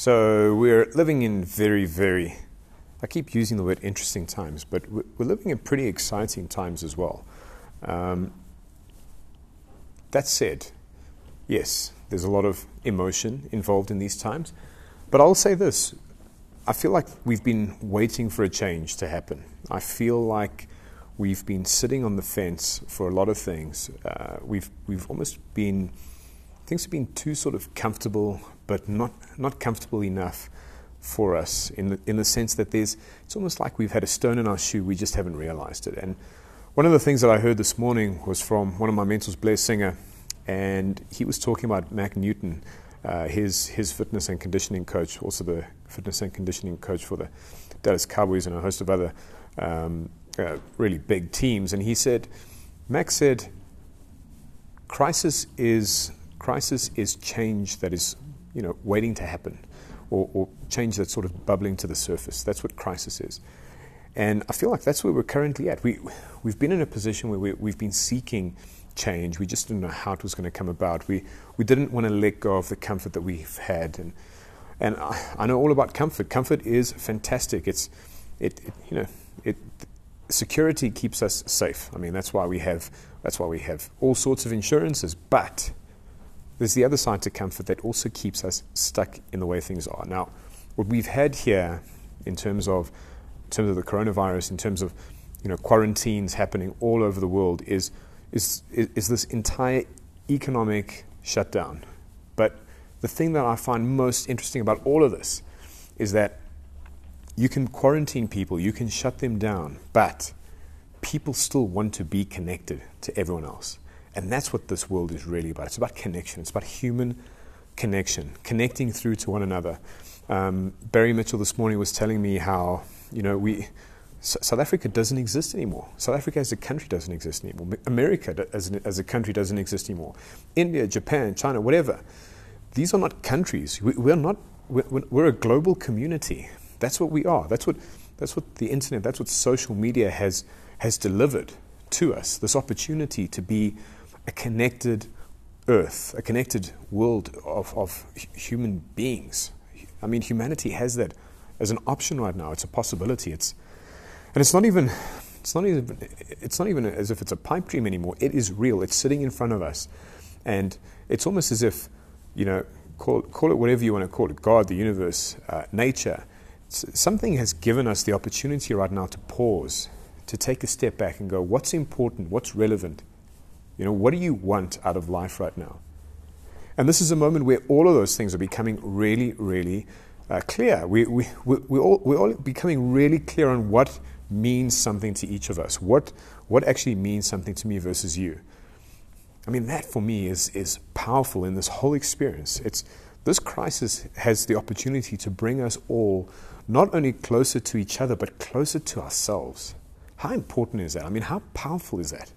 So we're living in very, very, I keep using the word interesting times, but we're living in pretty exciting times as well. Um, that said, yes, there's a lot of emotion involved in these times. But I'll say this I feel like we've been waiting for a change to happen. I feel like we've been sitting on the fence for a lot of things. Uh, we've, we've almost been, things have been too sort of comfortable, but not, not comfortable enough for us in the, in the sense that there's, it's almost like we've had a stone in our shoe, we just haven't realized it. And one of the things that I heard this morning was from one of my mentors, Blair Singer, and he was talking about Mack Newton, uh, his, his fitness and conditioning coach, also the fitness and conditioning coach for the Dallas Cowboys and a host of other um, uh, really big teams. And he said, Mack said, crisis is, crisis is change that is you know, waiting to happen, or, or change that's sort of bubbling to the surface. That's what crisis is. And I feel like that's where we're currently at. We, we've been in a position where we, we've been seeking change. We just didn't know how it was going to come about. We, we didn't want to let go of the comfort that we've had. And, and I, I know all about comfort. Comfort is fantastic. It's, it, it, you know, it, security keeps us safe. I mean, that's why we have, that's why we have all sorts of insurances. But there's the other side to comfort that also keeps us stuck in the way things are. Now, what we've had here in terms of, in terms of the coronavirus, in terms of you know, quarantines happening all over the world, is, is, is this entire economic shutdown. But the thing that I find most interesting about all of this is that you can quarantine people, you can shut them down, but people still want to be connected to everyone else. And that's what this world is really about. It's about connection, it's about human connection, connecting through to one another. Um, Barry Mitchell this morning was telling me how, you know, we. South Africa doesn't exist anymore. South Africa as a country doesn't exist anymore. America as, an, as a country doesn't exist anymore. India, Japan, China, whatever. These are not countries. We, we're not. We're, we're a global community. That's what we are. That's what. That's what the internet. That's what social media has has delivered to us. This opportunity to be a connected earth, a connected world of, of human beings. I mean, humanity has that as an option right now. It's a possibility. It's, and it's not even, it's not even, it's not even as if it's a pipe dream anymore. It is real. It's sitting in front of us, and it's almost as if, you know, call, call it whatever you want to call it, God, the universe, uh, nature. something has given us the opportunity right now to pause, to take a step back and go, what's important, what's relevant, you know, what do you want out of life right now? And this is a moment where all of those things are becoming really, really uh, clear. We, we, we, we all, we're all becoming really clear on what means something to each of us, what, what actually means something to me versus you. I mean, that for me is, is powerful in this whole experience. It's, this crisis has the opportunity to bring us all not only closer to each other, but closer to ourselves. How important is that? I mean, how powerful is that?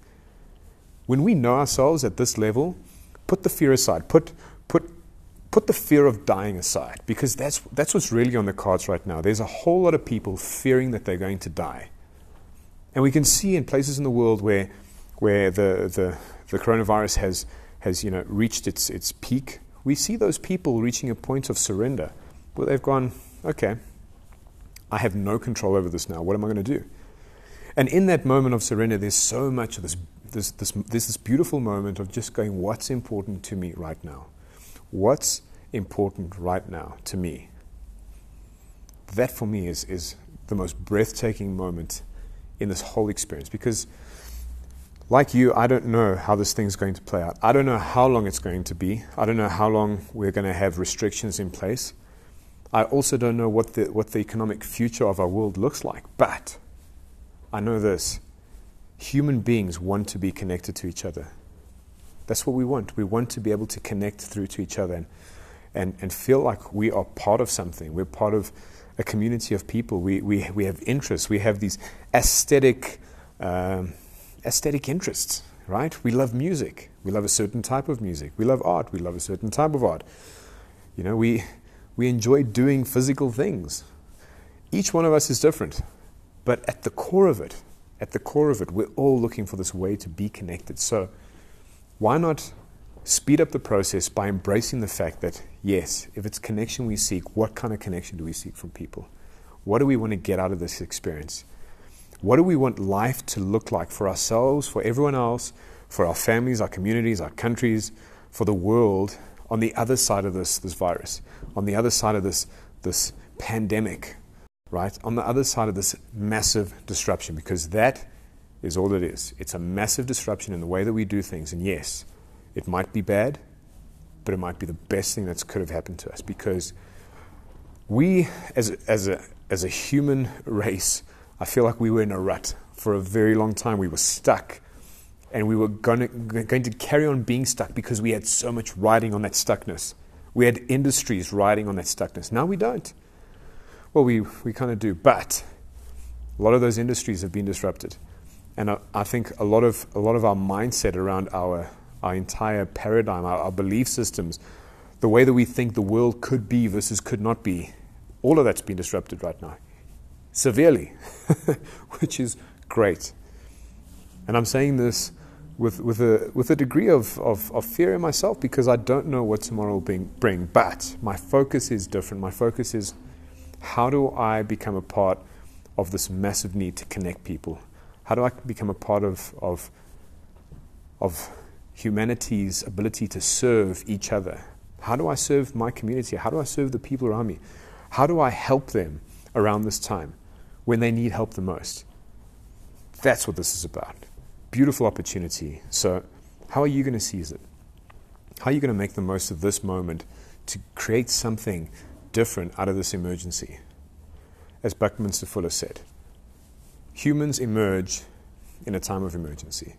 When we know ourselves at this level, put the fear aside. Put, put, put the fear of dying aside because that's, that's what's really on the cards right now. There's a whole lot of people fearing that they're going to die. And we can see in places in the world where, where the, the, the coronavirus has, has you know, reached its, its peak, we see those people reaching a point of surrender where they've gone, okay, I have no control over this now. What am I going to do? And in that moment of surrender, there's so much of this this, this, this, this beautiful moment of just going, what's important to me right now? What's important right now to me? That for me is, is the most breathtaking moment in this whole experience because, like you, I don't know how this thing's going to play out. I don't know how long it's going to be. I don't know how long we're going to have restrictions in place. I also don't know what the, what the economic future of our world looks like. But I know this human beings want to be connected to each other. That's what we want. We want to be able to connect through to each other and, and, and feel like we are part of something. We're part of a community of people. We, we, we have interests. We have these aesthetic, um, aesthetic interests, right? We love music. We love a certain type of music. We love art. We love a certain type of art. You know, we, we enjoy doing physical things. Each one of us is different. But at the core of it, at the core of it, we're all looking for this way to be connected. So, why not speed up the process by embracing the fact that, yes, if it's connection we seek, what kind of connection do we seek from people? What do we want to get out of this experience? What do we want life to look like for ourselves, for everyone else, for our families, our communities, our countries, for the world on the other side of this, this virus, on the other side of this, this pandemic, right? On the other side of this massive disruption, because that is all it is. It's a massive disruption in the way that we do things. And yes, it might be bad, but it might be the best thing that could have happened to us because we, as, as, a, as a human race, I feel like we were in a rut for a very long time. We were stuck. And we were going to, going to carry on being stuck because we had so much riding on that stuckness. We had industries riding on that stuckness. Now we don't. Well, we, we kind of do. But a lot of those industries have been disrupted. And I, I think a lot, of, a lot of our mindset around our, our entire paradigm, our, our belief systems, the way that we think the world could be versus could not be, all of that's been disrupted right now severely, which is great. And I'm saying this with, with, a, with a degree of, of, of fear in myself because I don't know what tomorrow will bring, bring. But my focus is different. My focus is how do I become a part of this massive need to connect people? How do I become a part of, of, of humanity's ability to serve each other? How do I serve my community? How do I serve the people around me? How do I help them around this time when they need help the most? That's what this is about. Beautiful opportunity. So, how are you going to seize it? How are you going to make the most of this moment to create something different out of this emergency? As Buckminster Fuller said, humans emerge in a time of emergency.